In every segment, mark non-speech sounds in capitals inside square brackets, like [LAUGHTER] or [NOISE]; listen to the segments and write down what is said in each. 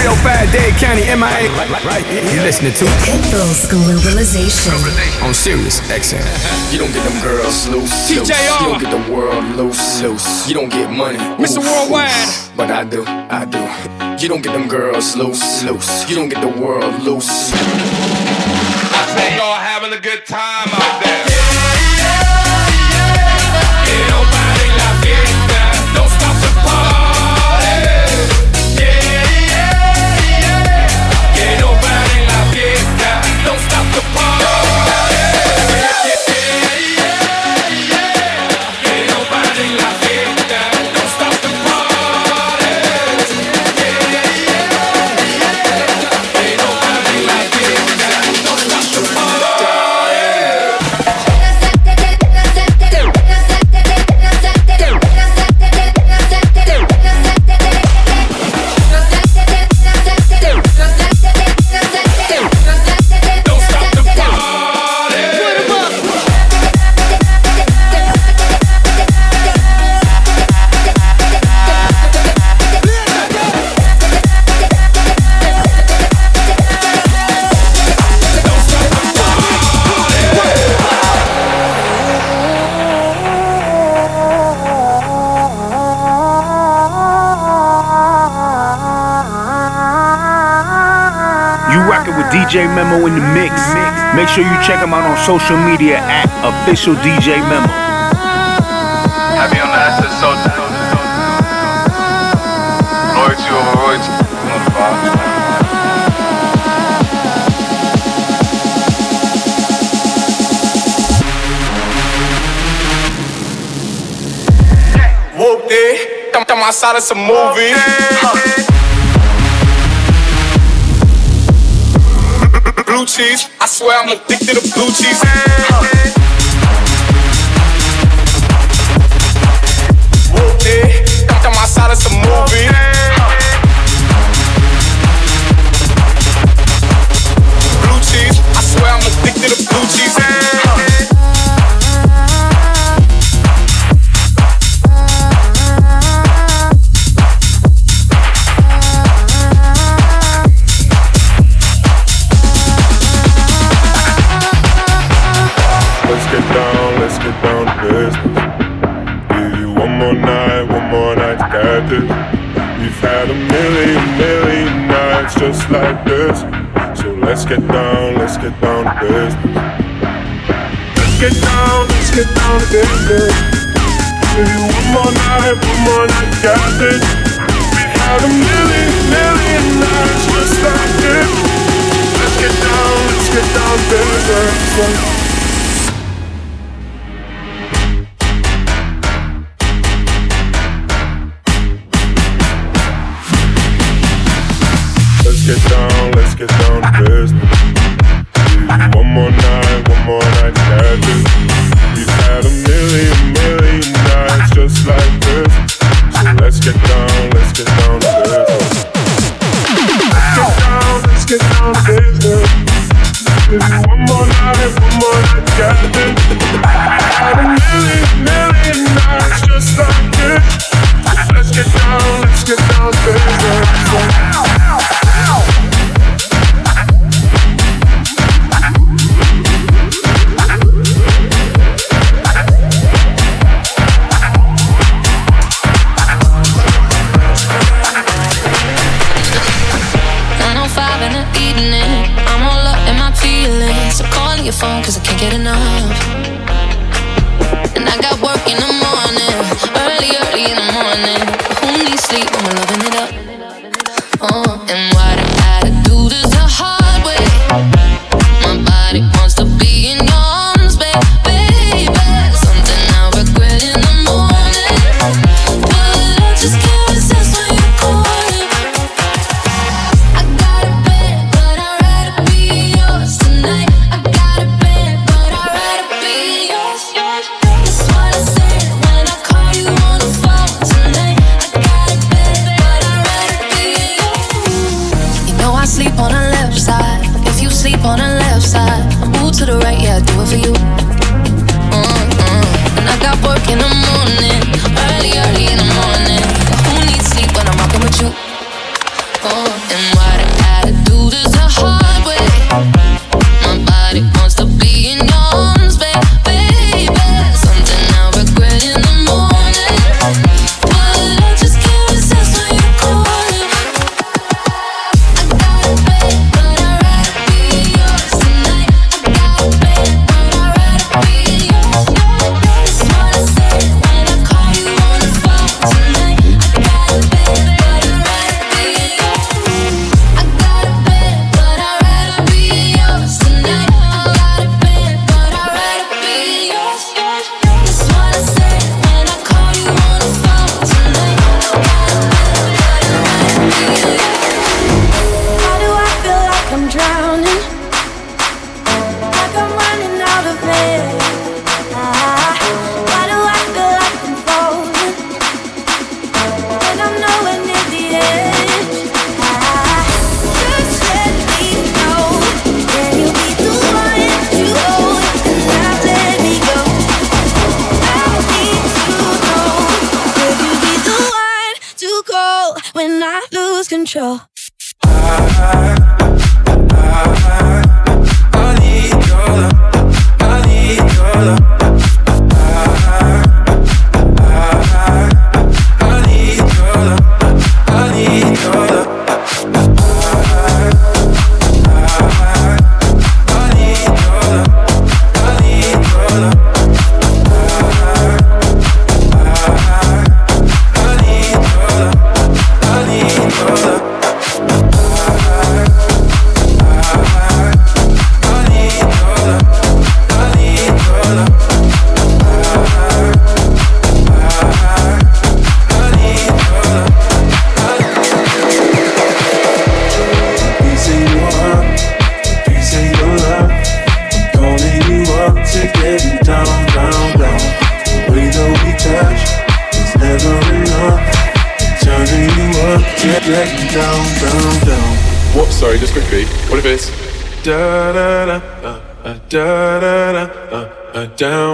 305 Dade County, MIA. Right, you listening to Pitbull's Globalization on Sirius XM. You don't get them girls loose, loose. TJR. You don't get the world loose, loose. You don't get money, Mr. oof, Worldwide. oof. But I do, I do. You don't get them girls loose, loose. You don't get the world loose. I say y'all having a good time out there. DJ Memo in the mix. Make sure you check him out on social media at official DJ Memo. Happy on the asset soldier. Loyalty over royalty. You know the vibes. Whooped it. I'm, I'm outside of some movie. Blue cheese. I swear I'm addicted to blue cheese. Whooped it. I'm, I'm outside of some movie. This. We've had a million, million nights just like this. So let's get down, let's get down to business. Let's get down, let's get down to business. Give you one more night, one more night get this. We've had a million, million nights just like this. Let's get down, let's get down to business.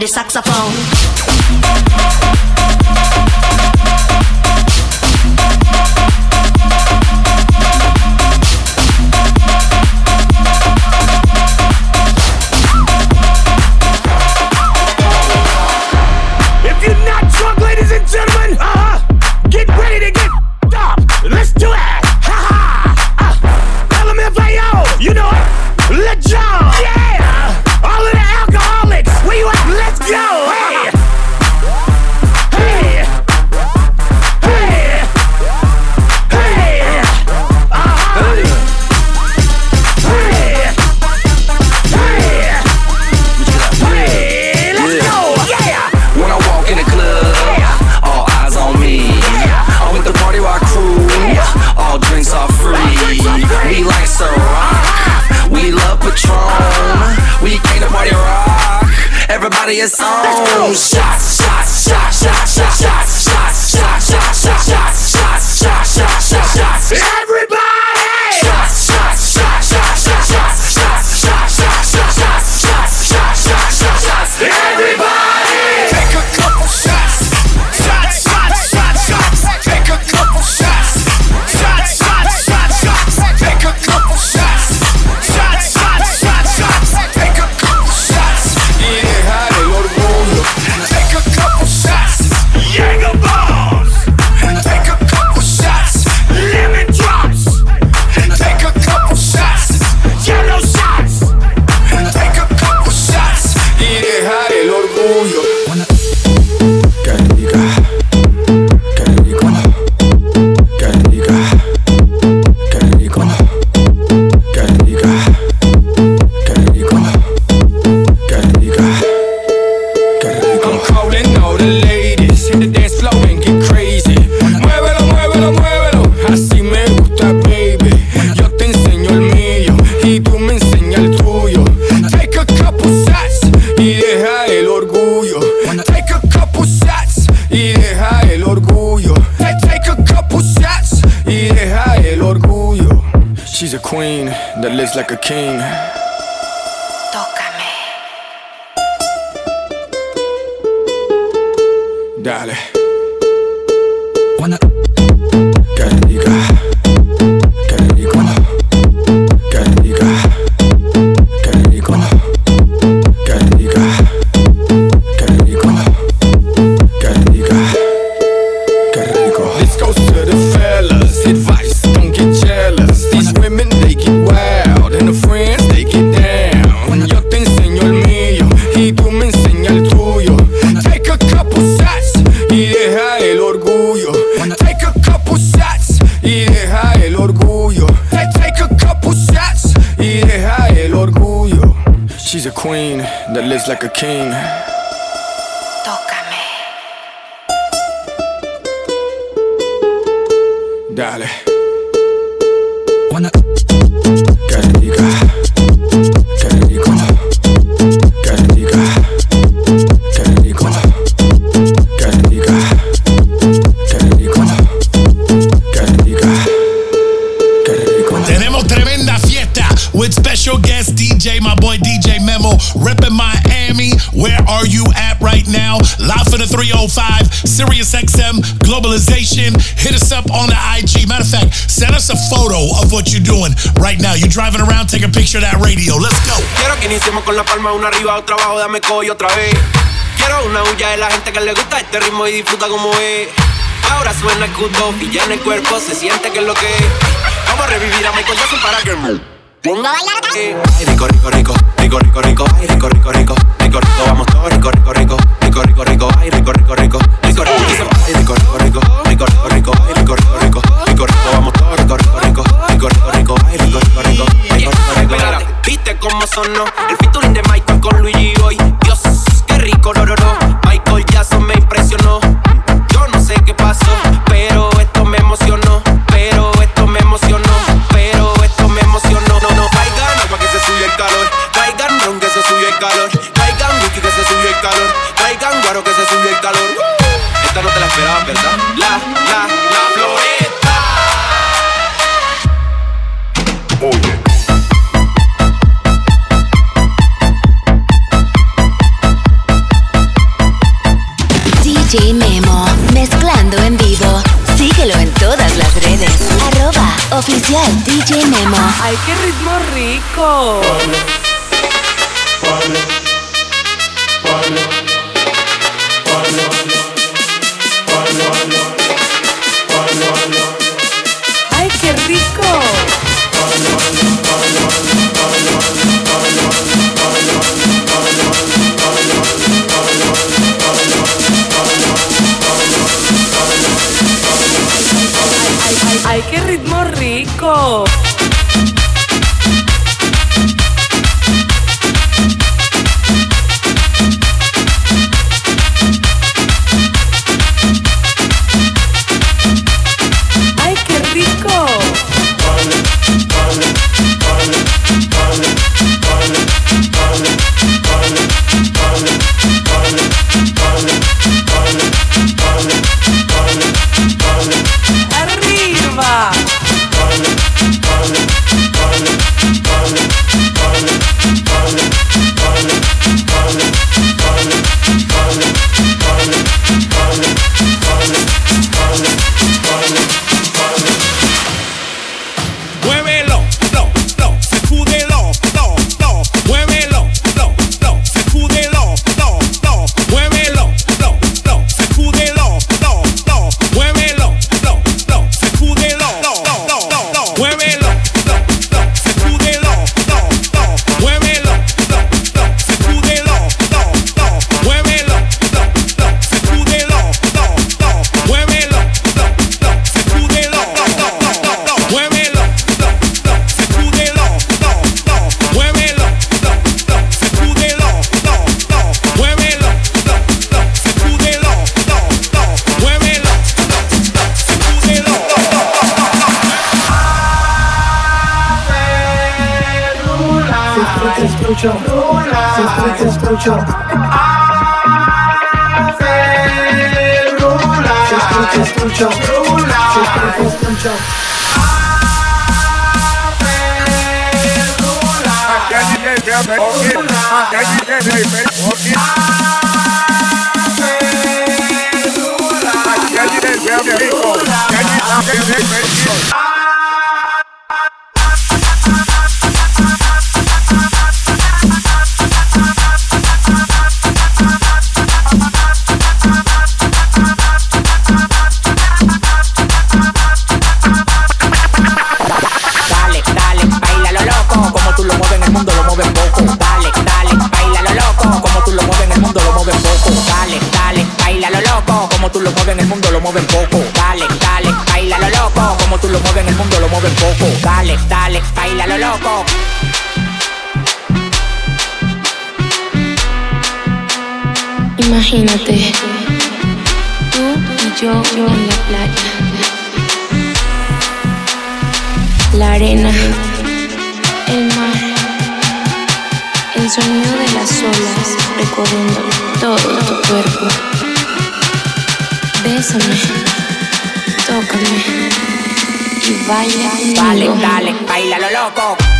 the saxophone. body is on. Shots. like a king. like a king. 305 Sirius XM Globalization. Hit us up on the IG. Matter of fact, send us a photo of what you're doing right now. You're driving around, take a picture of that radio. Let's go. Quiero que iniciemos con la palma una arriba, otra abajo, dame otra vez. Quiero una huya de la gente que le gusta este ritmo y disfruta como es. Ahora suena el cuto y ya en el cuerpo se siente que es lo que es. Vamos a revivir a Michael Jackson para que Vengo a acá. Rico, rico, rico, rico, rico, rico, rico, rico, rico, rico, rico, vamos todos, rico, rico, rico rico, rico, rico, ay, rico, rico, rico, rico, rico, rico, rico, rico, rico, rico, ay, rico, rico, rico, rico, rico, vamos todo, rico, rico, rico, rico, rico, rico, rico, rico, rico, rico, rico, rico, rico, rico, rico, rico, rico, Yo en la playa. La arena, el mar, el sonido de las olas recorriendo todo tu cuerpo. Bésame, tócame y baila. Dale, dale, baila lo loco.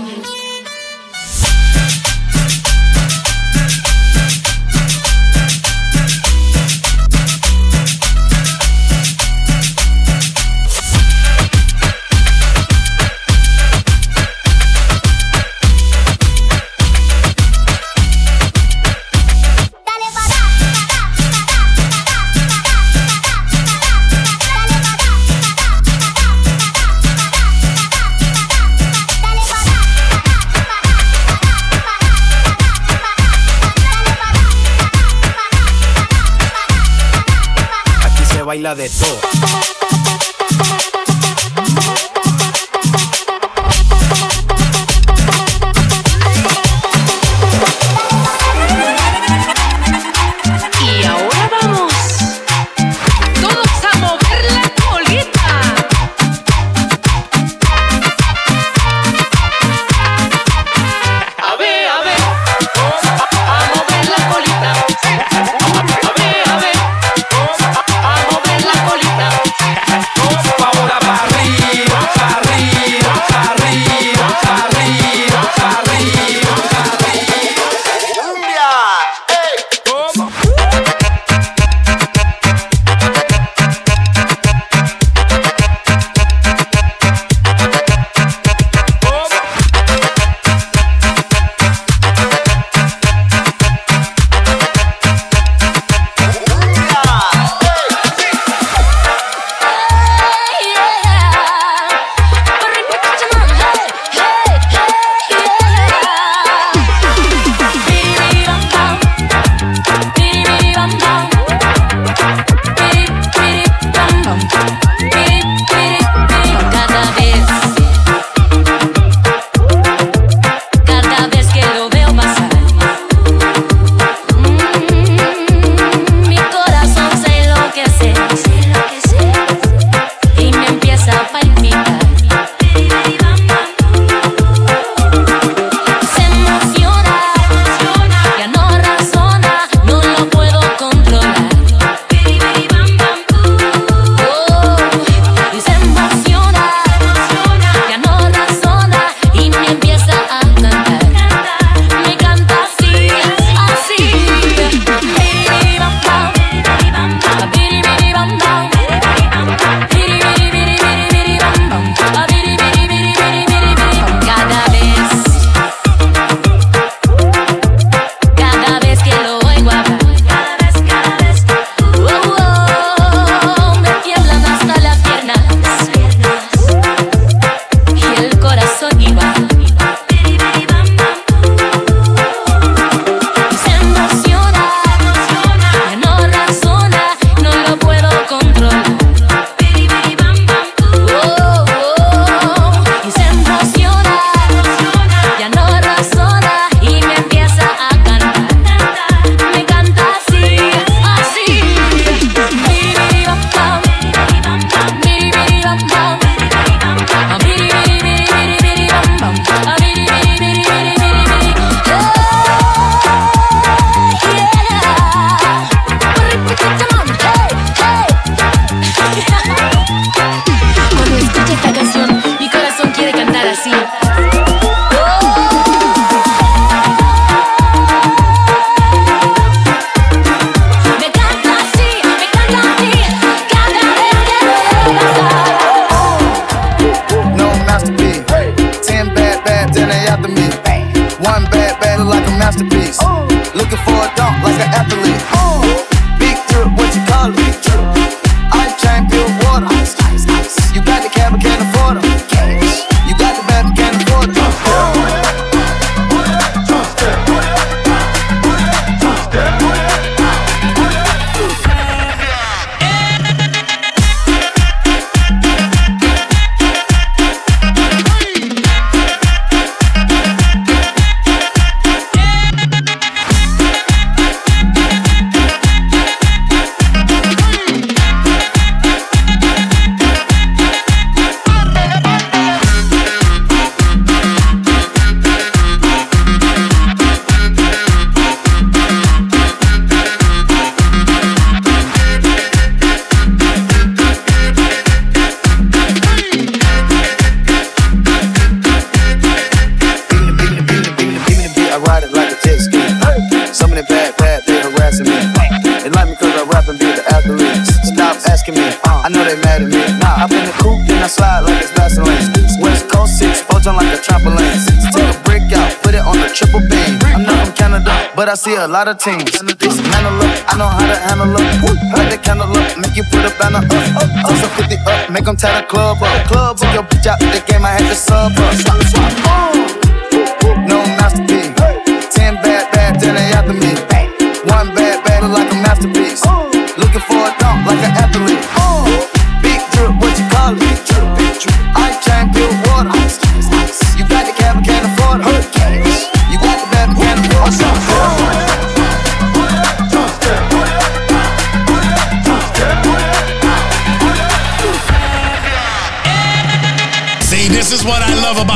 A lot of teams.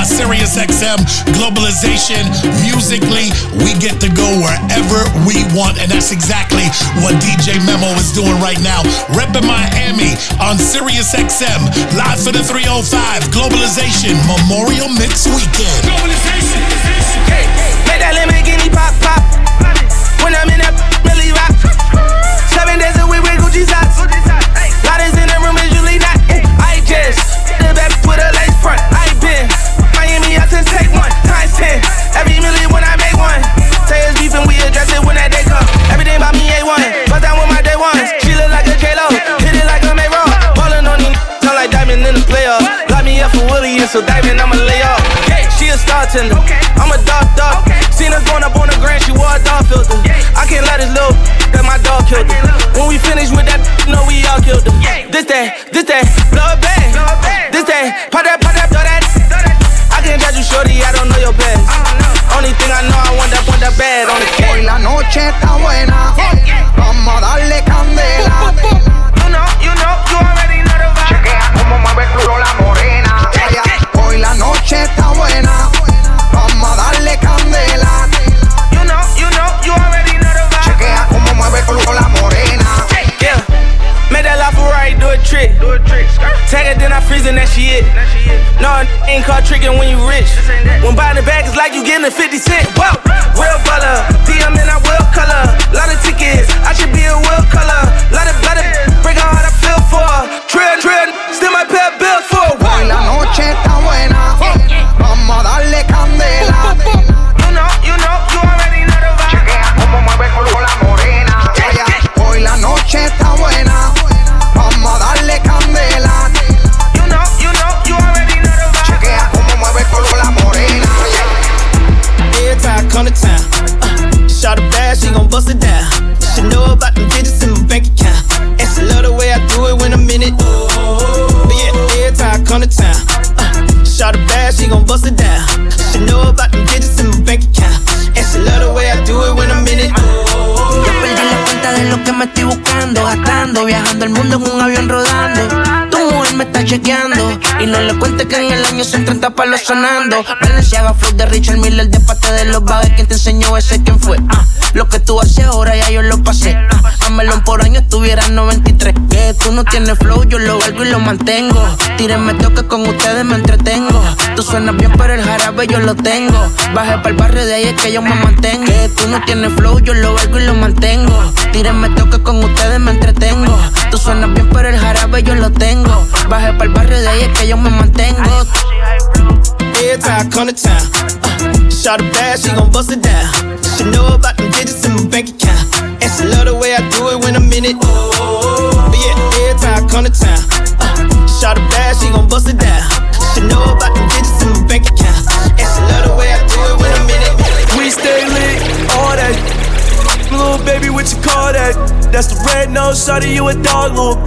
Sirius XM globalization. Musically, we get to go wherever we want, and that's exactly what DJ Memo is doing right now. Repping Miami on Sirius XM, live for the 305 Globalization Memorial Mix Weekend. Globalization. Hey, make that Lamborghini pop pop. When I'm in that really rock. Seven days a week with Gucci socks. Loudest in the room is usually not. I just the back with a lace front. I been Lock me for Willie and so diamond I'ma lay off. Yeah, she a star tender. I'm a dog dog. Seen her going up on the grand, she wore a dog filter. I can't let this little that my dog killed her. When we finish with that, you know we all killed her. This that, this that, blow a bang. This that, pop that, pop that, throw that. I can't judge you, shorty, I don't know your best. Only thing I know, I want that, want that bad on the Hoy la noche está buena, vamos a darle candela. You know, you know, you already know the vibe. Chequea cómo mueve el culo la morena. Hoy la noche está buena, vamos a darle candela. You know, you know, you already know the vibe. Chequea cómo mueve el culo la morena. Yeah, made that life right, do a trick. Do a trick. Tag it, then I freeze and that she it. No, it ain't called tricking when you rich. When buying the bag, it's like you getting a 50 cent. Whoa, real baller. DM in I will color. Lot of tickets, I should be a will color. Lot of, lot of, break how el mundo en un avión rodando. Tu mujer me está chequeando y no le cuentes que en el año son 30 palos sonando. Valenciaga, flow de Richard Miller, de parte de los bagues. ¿Quién te enseñó ese? ¿Quién fue? Ah, lo que tú haces ahora ya yo lo pasé. Ah, a melón por año estuviera 93. Que tú no tienes flow, yo lo valgo y lo mantengo. Tírenme toque con ustedes, me entretengo. Tú suenas bien, pero el jarabe yo lo tengo. Bajé para el barrio, de ahí es que yo me mantengo. Que tú no tienes flow, yo lo valgo y lo mantengo. Tírenme toque con ustedes, me entretengo. Tú suenas bien, pero el jarabe yo lo tengo. Bajé para el barrio, de ahí es que yo me mantengo. Every time I come to town, uh, shot a bad, she gon' bust it down. She know about them digits in my bank account, and she love the way I do it when I'm in it. Yeah, every time I come to town, uh, shot a bad, she gon' what you call that? That's the red nose, shawty, you a dog loop.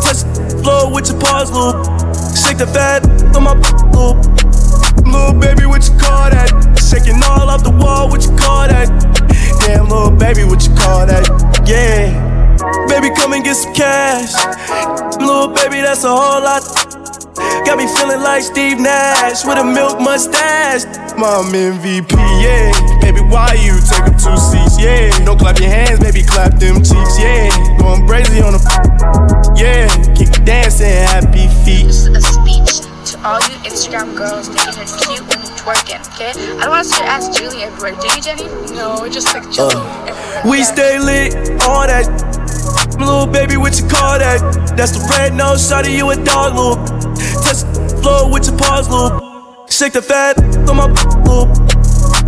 Touch the floor with your paws loop. Shake the fat on my loop. Little baby, what you call that? Shaking all off the wall, what you call that? Damn, little baby, what you call that? Yeah. Baby, come and get some cash. Little baby, that's a whole lot. Got me feeling like Steve Nash with a milk mustache. Mom MVP, yeah. Baby, why you take up two seats? Yeah. Don't clap your hands, baby, clap them cheeks, yeah. Going crazy on the, yeah. Keep dancing, happy feet. This is a speech to all you Instagram girls thinking it's cute when you're twerking, okay? I don't want to ask Julie everywhere. Do you, Jenny? No, just like Julie. Uh, we stay lit, all that. Little baby, what you call that? That's the red nose, shot of you a dog, little. Test the floor with your paws, little. Shake the fat on my little.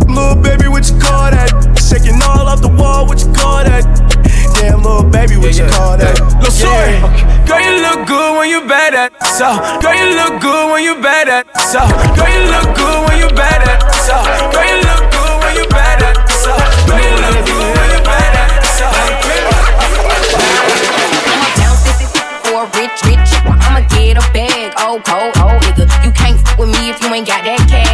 Little baby, what you call that? Shaking all off the wall, what you call that? Damn, little baby, what you call that? Look, sorry. Girl, you look good when you bad at so. Girl, you look good when you bad at so. Girl, you look good when you bad at so. Girl, you look good when you bad at so. Girl, you look good when you bad at so. for a rich, rich. I'ma get a bag, oh, cold, oh, nigga. You can't f with me if you ain't got that cash.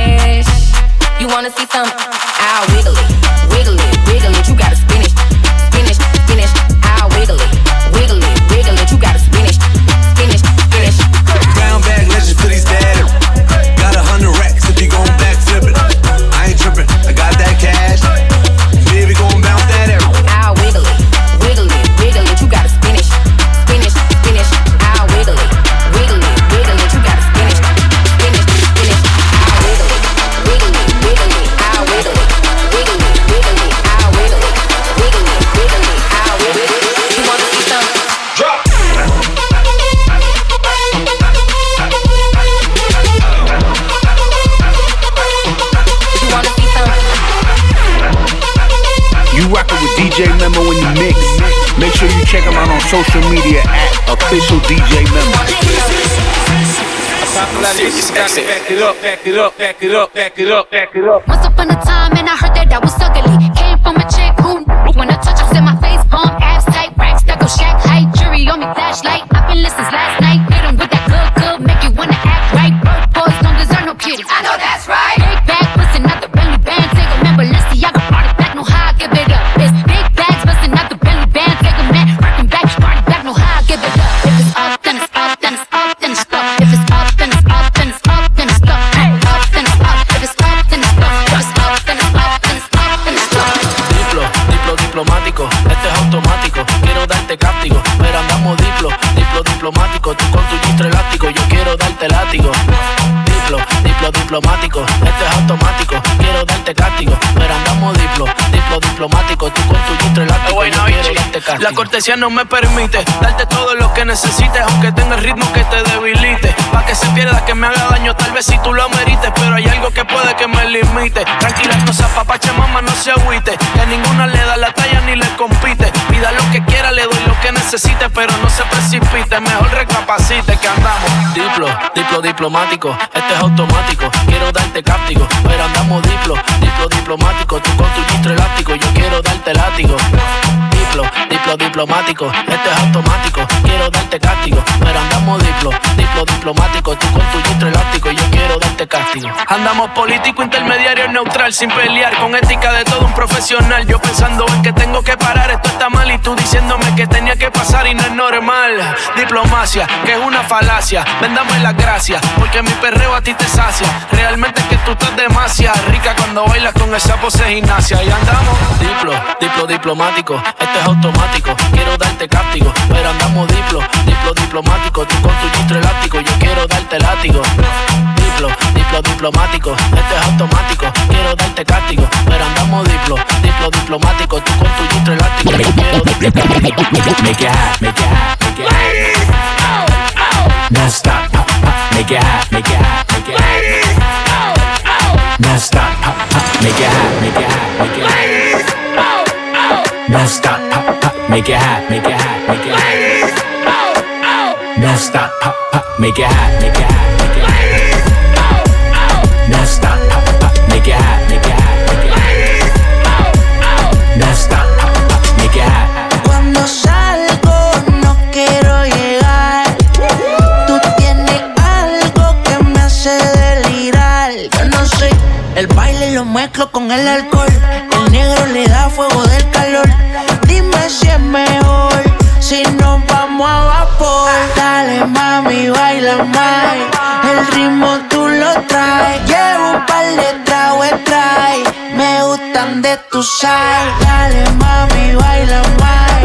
Wanna see some? I'll wiggle it, check him out on social media at official DJ Memo. Back it up, back it up, back it up, back it up, back it up. Once upon a time, and I heard that I was ugly. Came from a chick who when I touch, I said my face bomb, abs tight, racks go shack height, jury on me, flashlight. I've been listening last night, hit with that good, good, make you wanna act right. Broke boys don't deserve no kitty. I know that's right. Diplomático, este es automático. Quiero darte cáptico, pero andamos diplo, diplo diplomático. Tú con tu gistro elástico, yo quiero darte cáptico. La cortesía no me permite darte todo lo que necesites, aunque tenga el ritmo que te debilite. Pa' que se pierda, que me haga daño, tal vez si tú lo merites, pero hay algo que puede que me limite. Tranquila, no se apapache, mamá, no se agüite. Que ninguna le da la talla ni le compite. Pida lo que quiera, le doy lo que necesite, pero no se precipite. Mejor recapacite que andamos. Diplo, diplo diplomático, este es automático. Quiero darte cáptico, pero andamos diplo, diplo diplomático. Tú con tu gistro elástico, yo quiero darte látigo. Diplo, diplo diplomático, este es automático. Quiero darte cáptico, pero andamos diplo, diplo diplomático. Tú con tu gistro elástico, yo quiero darte cáptico. Andamos político, intermediario, neutral, sin pelear, con ética de todo un profesional. Yo pensando en que tengo que parar, esto está mal y tú diciéndome normal. Diplomacia, que es una falacia, vendame las gracias, porque mi perreo a ti te sacia. Realmente es que tú estás demasiado rica cuando bailas con esa pose gimnasia y andamos. Diplo, diplo diplomático, este es automático. Quiero darte cáptico, pero andamos diplo, diplo diplomático. Tú con tu gistro elástico, yo quiero darte látigo. Diplo, diplo diplomático, este es automático. Quiero darte cáptico, pero andamos diplo, diplo diplomático. Tú con tu gistro elástico, quiero darte cáptico. Make it hot, make it hot, make it hot. Now stop, pop, pop, make it hot, make it hot, make it hot. Now stop, pop, pop, make it hot, make it hot, make it hot. Now stop, pop, pop, make it hot, make it hot, make it hot. Now stop, pop, pop, make it hot, make it hot. Cuando salgo no quiero llegar. Tú tienes algo que me hace delirar. Yo no sé, el baile lo mezclo con el alcohol. El negro le da fuego del calor. Dime si es mejor si vapor. Mami, baila más. El ritmo tú lo traes. Llevo un par de tragos, trae. Me gustan de tu side. Dale mami, baila más.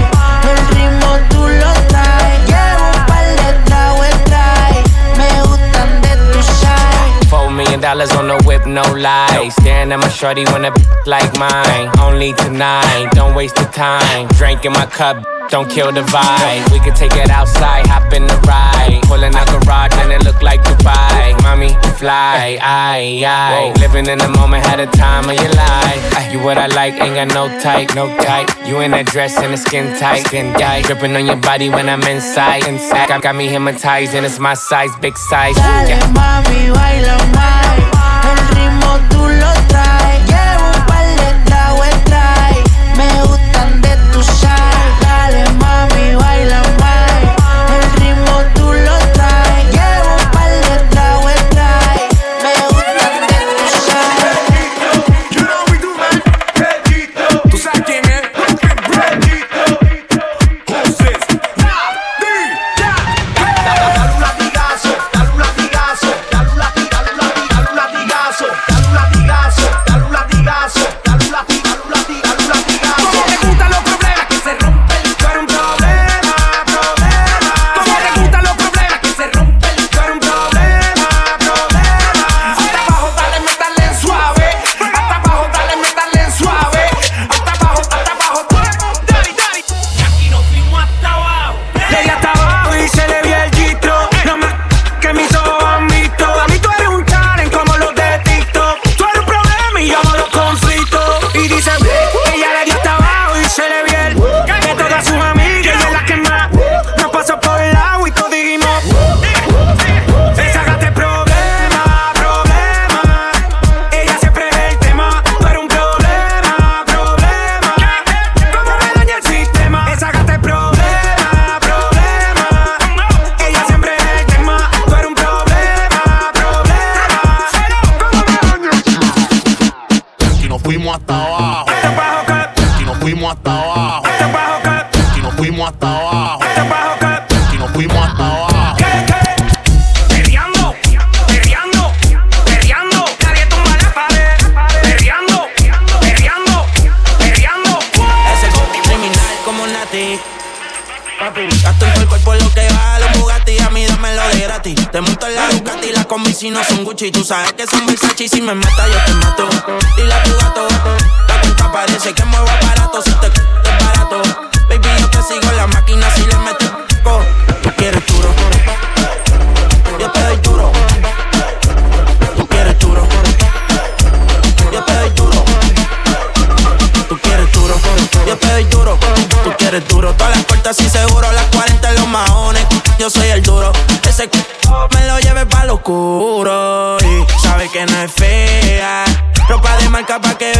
El ritmo tú lo traes. Llevo un par de tragos, trae. Me gustan de tu side. Four million dollars on the whip, no lies. Staring at my shorty when a like mine. Only tonight, don't waste the time. Drinking my cup. Don't kill the vibe. We can take it outside, hop in the ride. Pulling out garage and it look like Dubai. Mommy, fly, I, I. Living in the moment, had a time of your life. You what I like, ain't got no type, no type. You in that dress and the skin tight, skin tight. Dripping on your body when I'm inside, inside. Got, got me hypnotized and it's my size, big size. Dale, yeah. mami, baila, El ritmo tú lo traes. si no son Gucci, tú sabes que son Versace. Y si me mata, yo te mato. Dile a tu gato, la cuenta parece que muevo aparato. Si te es barato, baby, yo te sigo en la máquina si le metes. Tú quieres duro, yo te duro. Tú quieres duro, yo te duro. Tú quieres duro, yo te duro. Tú quieres duro, todas las puertas y seguro, las 40 en los mahones. Yo soy el duro oscuro. Y sabe que no es fea. Ropa de marca pa' que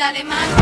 vida de mano.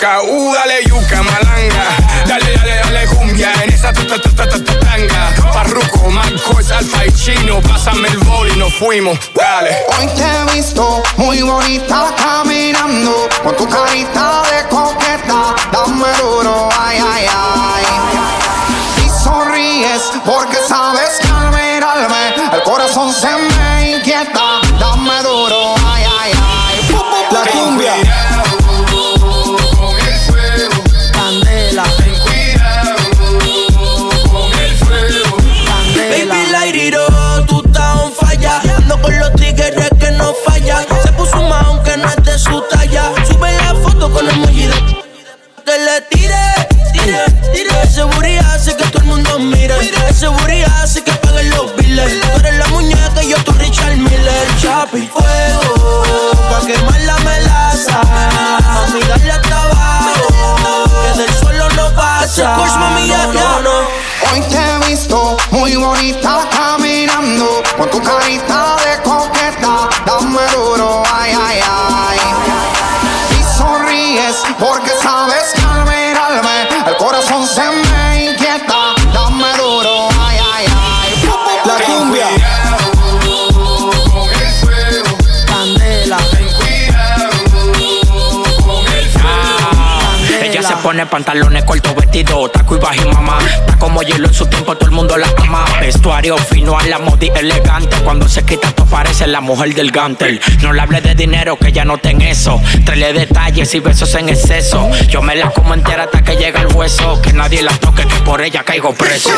Наука у Ya, ya, no. Hoy te he visto muy bonita Pone pantalones cortos, vestido, taco y bajo y mamá. Está como hielo en su tiempo, todo el mundo la ama. Vestuario fino a la modi elegante. Cuando se quita, tú parece la mujer del gantel. No le hable de dinero, que ya no ten eso. Traele detalles y besos en exceso. Yo me la como entera hasta que llega el hueso. Que nadie la toque, que por ella caigo preso.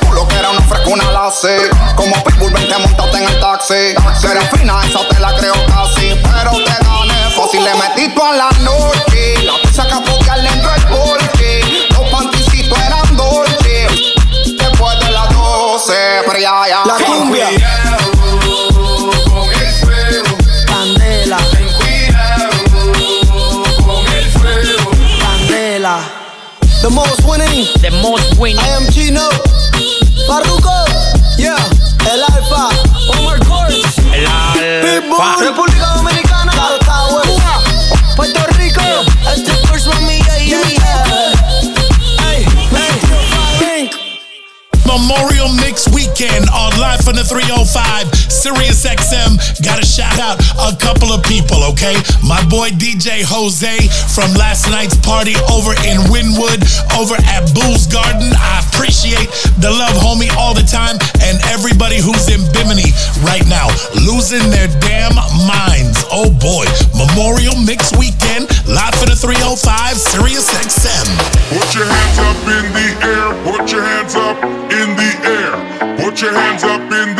Tú lo que era una frescuna la sé Como Pitbull vente montate en el taxi Que eres fina, esa te la creo casi Pero te gané fácil, le metí toda la noche La pizza que apoyar dentro del porche Los panticitos eran dolce Después de las 12, pero ya, ya La cumbia. El el. The most winning. The most winning. I am Chino. Farruko. Yeah. El Alfa. Omar Courts. El alfa. 305 Sirius XM. Gotta shout out a couple of people, okay? My boy DJ Jose from last night's party over in Wynwood, over at Boo's Garden. I appreciate the love, homie, all the time. And everybody who's in Bimini right now, losing their damn minds. Oh boy. Memorial Mix Weekend, live for the 305 Sirius XM. Put your hands up in the air. Put your hands up in the air. Put your hands up in the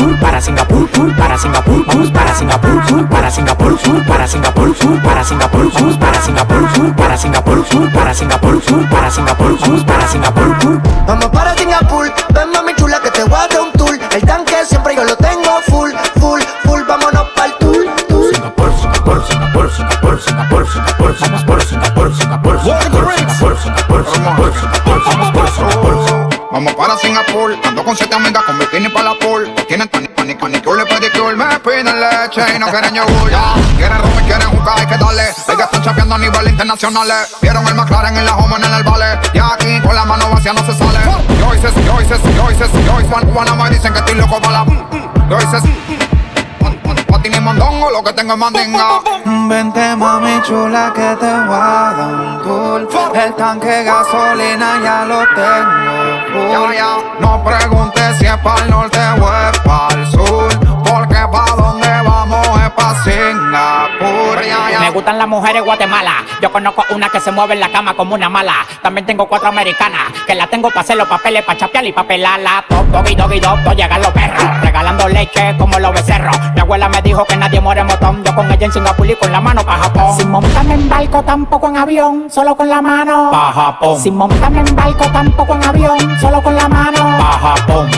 Singapur, para Singapur, para Singapur, vamos para Singapur, para Singapur, para Singapur, para Singapur, vamos para Singapur, para Singapur, para Singapur, para Singapur, vamos para Singapur. Vamos para Singapur, ven mami chula que te voy a dar un tour. El tanque siempre yo lo tengo full, full, full, vámonos pa'l tour, tour. Singapur, Singapur, Singapur, Singapur, Singapur, Singapur, Singapur, Singapur, Singapur, Singapur, Singapur, Singapur, Singapur. Vamos para Singapur, ando con siete amigas con bikini para la pool. Tienen tan ni manicure, pedicure, me piden leche y no quieren yogur. Ya, quieren y quieren jugar, hay que darle. Hay que están chapeando a nivel internacional. Vieron el McLaren en la home en el vale. Y aquí con la mano vacía no se sale. Yo hice, yo hice, yo hice, yo hice, one cubana me dicen que estoy loco para la. Yo lo que tengo es mandinga. Vente mami chula que te voy a dar un tour El tanque gasolina ya lo tengo full no preguntes si es para el norte o es para el sur. Porque pa' donde vamos es pa' Singapur. Me gustan las mujeres Guatemala. Yo conozco una que se mueve en la cama como una mala. También tengo cuatro americanas que la tengo para hacer los papeles, para chapear y papelarla. Top, doggy, doggy, dog, dog, llegan los perros. Regalando leche como los becerros. Mi abuela me dijo que nadie muere en motón. Yo con ella en Singapur y con la mano pa' Japón. Sin montarme en barco, tampoco en avión, solo con la mano. Pa' Japón. Sin montarme en barco, tampoco en avión, solo con la mano. Pa' Japón.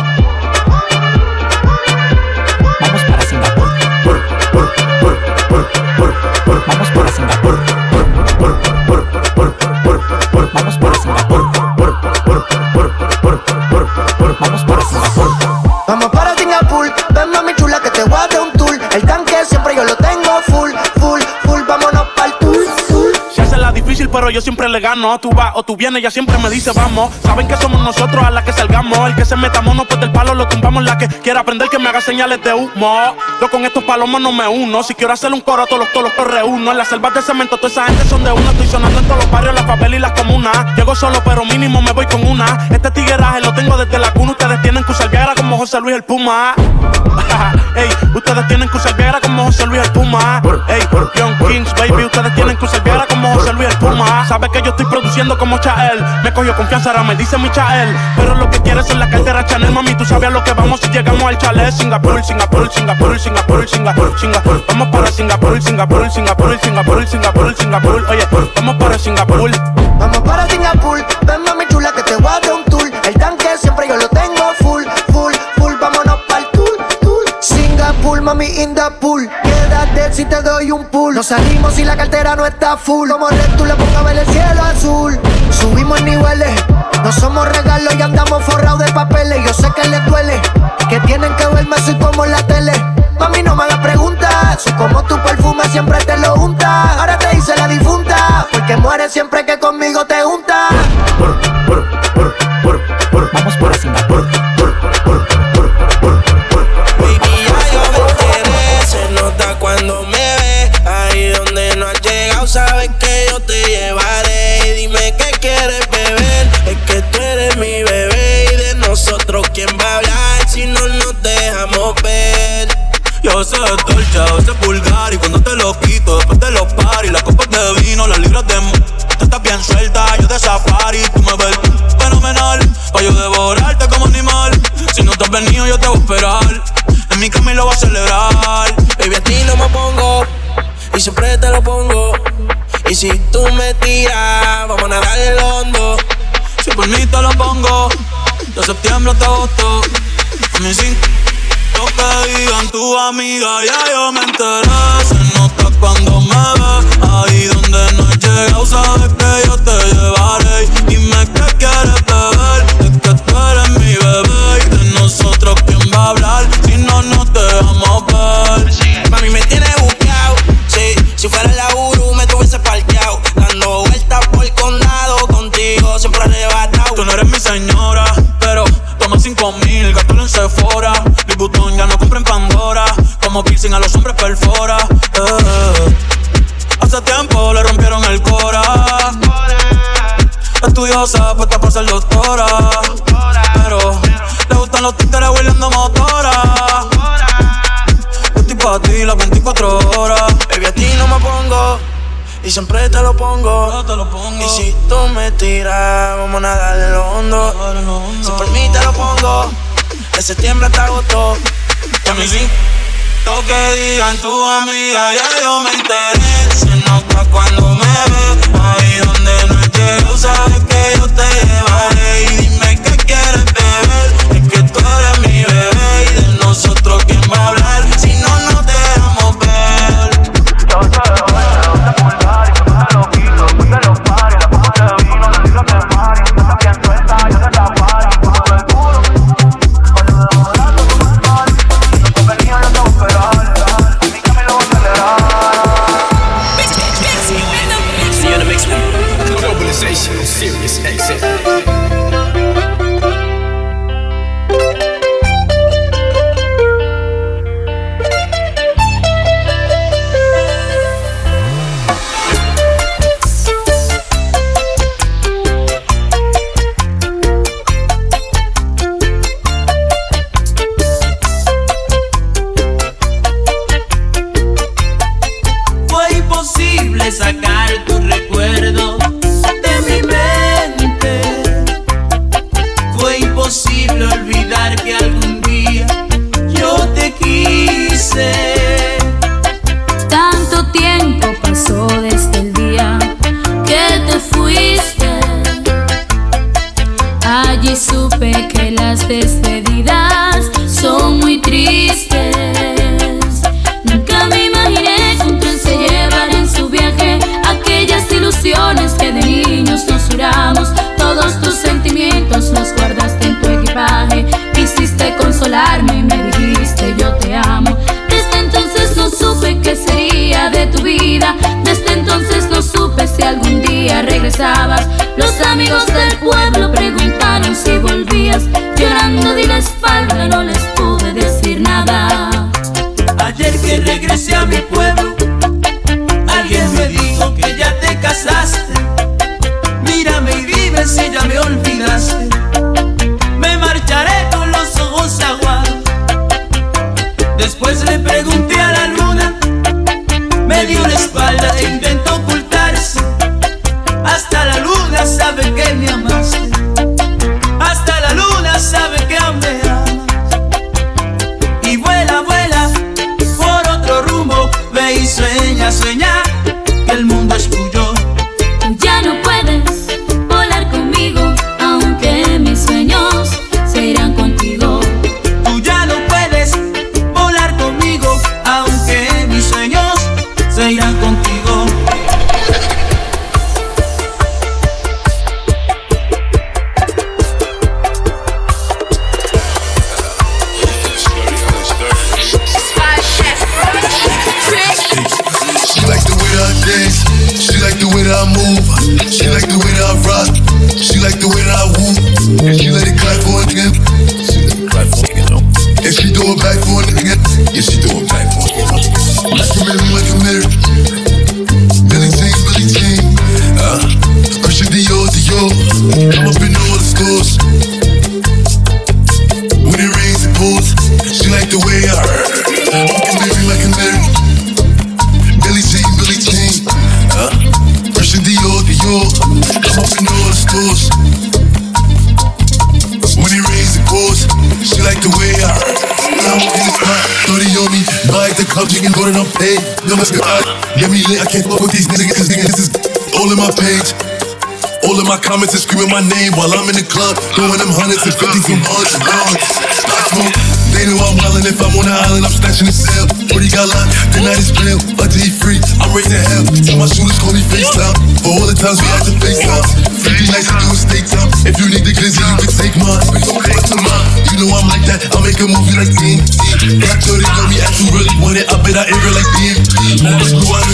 Vamos para Singapur. Vamos para Singapur. Vamos para Singapur. Vamos para Singapur, ven mami chula que te voy a dar un tour. El tanque siempre yo lo tengo full, full, full, vámonos pa'l tour, tour. Se hace la difícil, pero yo siempre le gano. Tú vas o tú vienes, ella siempre me dice vamos. Saben que somos nosotros a la que salgamos. El que se meta mono, pues del palo lo tumbamos. La que quiera aprender que me haga señales de humo. Yo con estos palomos no me uno. Si quiero hacer un coro, todos los, todos los reúno. En las selvas de cemento, toda esa gente son de uno. Estoy sonando en todos los barrios, la favela y las comunas. Llego solo, pero mínimo me voy con una. Este tigueraje lo tengo desde la cuna. Ustedes tienen que usar Viagra como José Luis el Puma. [LAUGHS] Ey, ustedes tienen que usar Viagra como José Luis el Puma. Ey, Young Kings, baby, ustedes tienen que usar Viagra como José Luis el Puma. Sabe que yo estoy produciendo como Chael. Me cogió confianza, ahora me dice mi Chael. Pero lo que quieres es la cartera Chanel, mami. Tú sabes a lo que vamos si llegamos al chalet. Singapur, Singapur, Singapur, Singapur, Singapur, Singapur. Vamos para Singapur, Singapur, Singapur, Singapur, Singapur, Singapur. Oye, vamos para Singapur. Vamos para Singapur, ven mami chula que te voy a dar un tour. El tanque siempre yo si te doy un pool. Nos salimos si la cartera no está full. Como red tú le pongo a ver el cielo azul. Subimos en niveles, no somos regalos y andamos forrados de papeles. Yo sé que les duele, que tienen que verme así como en la tele. Mami, no me hagas preguntas, soy como tu perfume, siempre te lo unta. Ahora te hice la difunta, porque mueres siempre que conmigo te junta. Vamos para Singapur. Baby, Y si tú me tiras, vamos a nadar el hondo. Si por mí te lo pongo De septiembre hasta agosto A mí sin que digan tu amiga Ya yo me enteré me vamos a nadar en lo hondo. Si por mí te lo pongo. De septiembre hasta agosto. Y a mí sí. Lo que digan tu amiga, ya yo me enteré. Se nota cuando me ve. Ahí donde no llego, sabes que yo te llevaré. Y dime qué quieres beber. Es que tú eres mi bebé. Y de nosotros, ¿quién va while I'm in the club, throwing them hundreds and fifties from hundreds and hundreds. I smoke. They know I'm wildin' if I'm on the island, I'm snatching the cell. 40 got locked, the night is real. until he free. I'm raising hell. Tell my shooters call me FaceTime. For all the times we had to FaceTime. 50 nights to do a steak time. If you need the glizzy, you can take mine. Gon' cut to mine. You know I'm like that. I'll make a movie like TNT. Black 30 got me at you really want it. I bet I air it like DMT.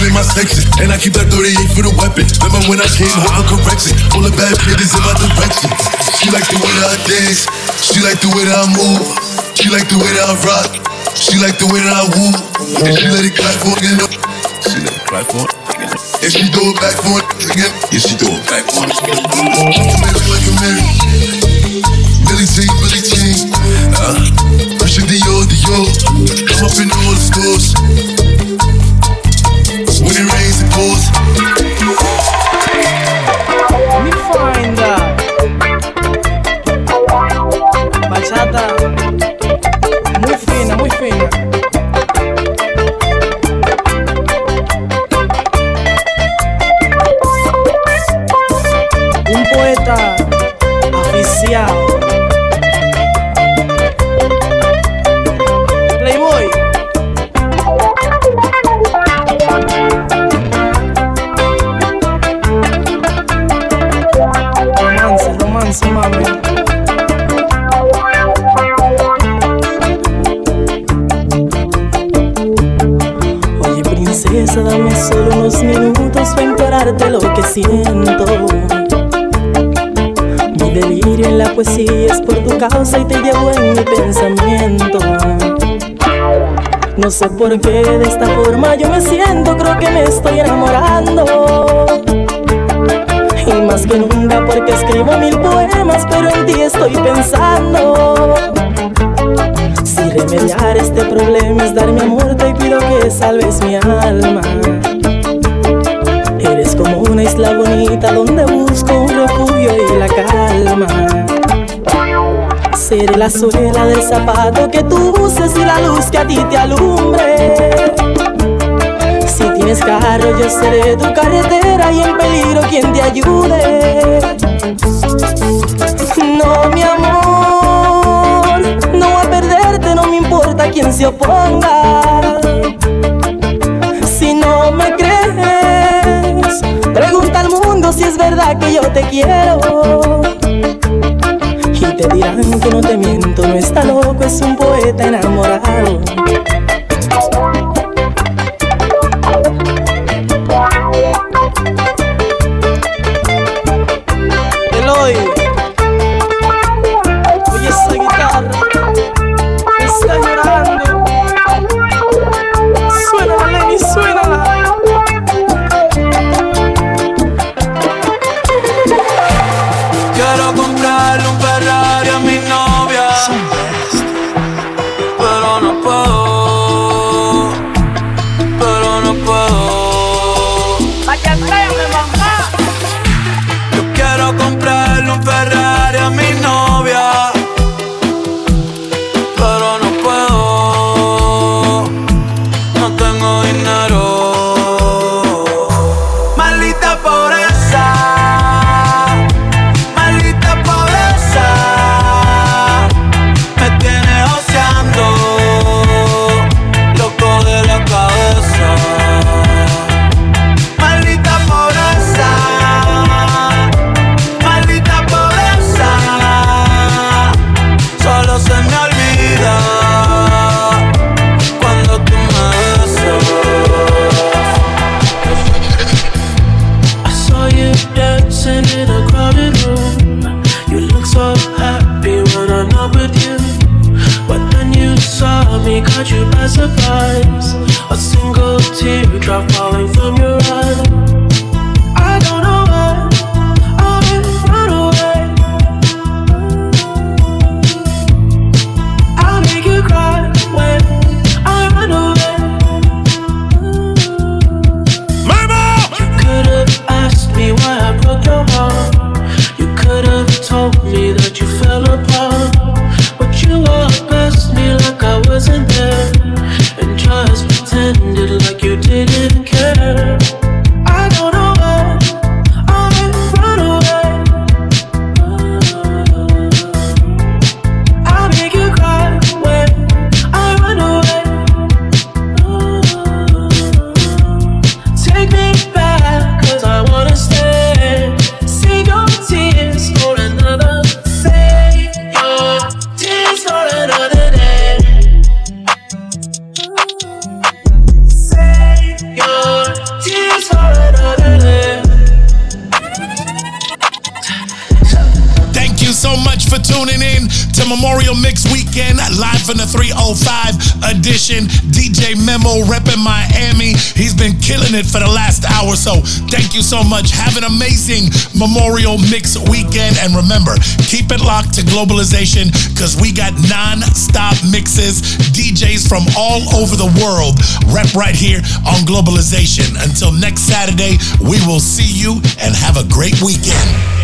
In my section. And I keep that 38 for the weapon. Remember when I came home, I'm correction. All the bad bitches in my direction. She like the way that I dance. She like the way that I move. She like the way that I rock. She like the way that I woo. And she let it clap for it. She let it clap for it. And she do it back for it again. She do it back for it. Like a mirror, like a mirror. Billy Jean, Billy Jean. Uh, Dior, Dior. I'm up in all the stores. Lo que siento. Mi delirio en la poesía es por tu causa y te llevo en mi pensamiento. No sé por qué de esta forma yo me siento, creo que me estoy enamorando. Y más que nunca porque escribo mil poemas, pero en ti estoy pensando. Si remediar este problema es dar mi amor, te pido que salves mi alma. Una isla bonita donde busco un refugio y la calma. Seré la suela del zapato que tú uses y la luz que a ti te alumbre. Si tienes carro, yo seré tu carretera y en peligro quien te ayude. No, mi amor, no voy a perderte, no me importa quién se oponga. Es verdad que yo te quiero. Y te dirán que no te miento, no está loco, es un poeta enamorado. Dancing in a crowded room. You look so happy when I'm not with you. But then you saw me, caught you by surprise. A single it for the last hour. So thank you so much. Have an amazing Memorial Mix Weekend. And remember, keep it locked to globalization because we got non-stop mixes, DJs from all over the world rep right here on globalization. Until next Saturday, we will see you and have a great weekend.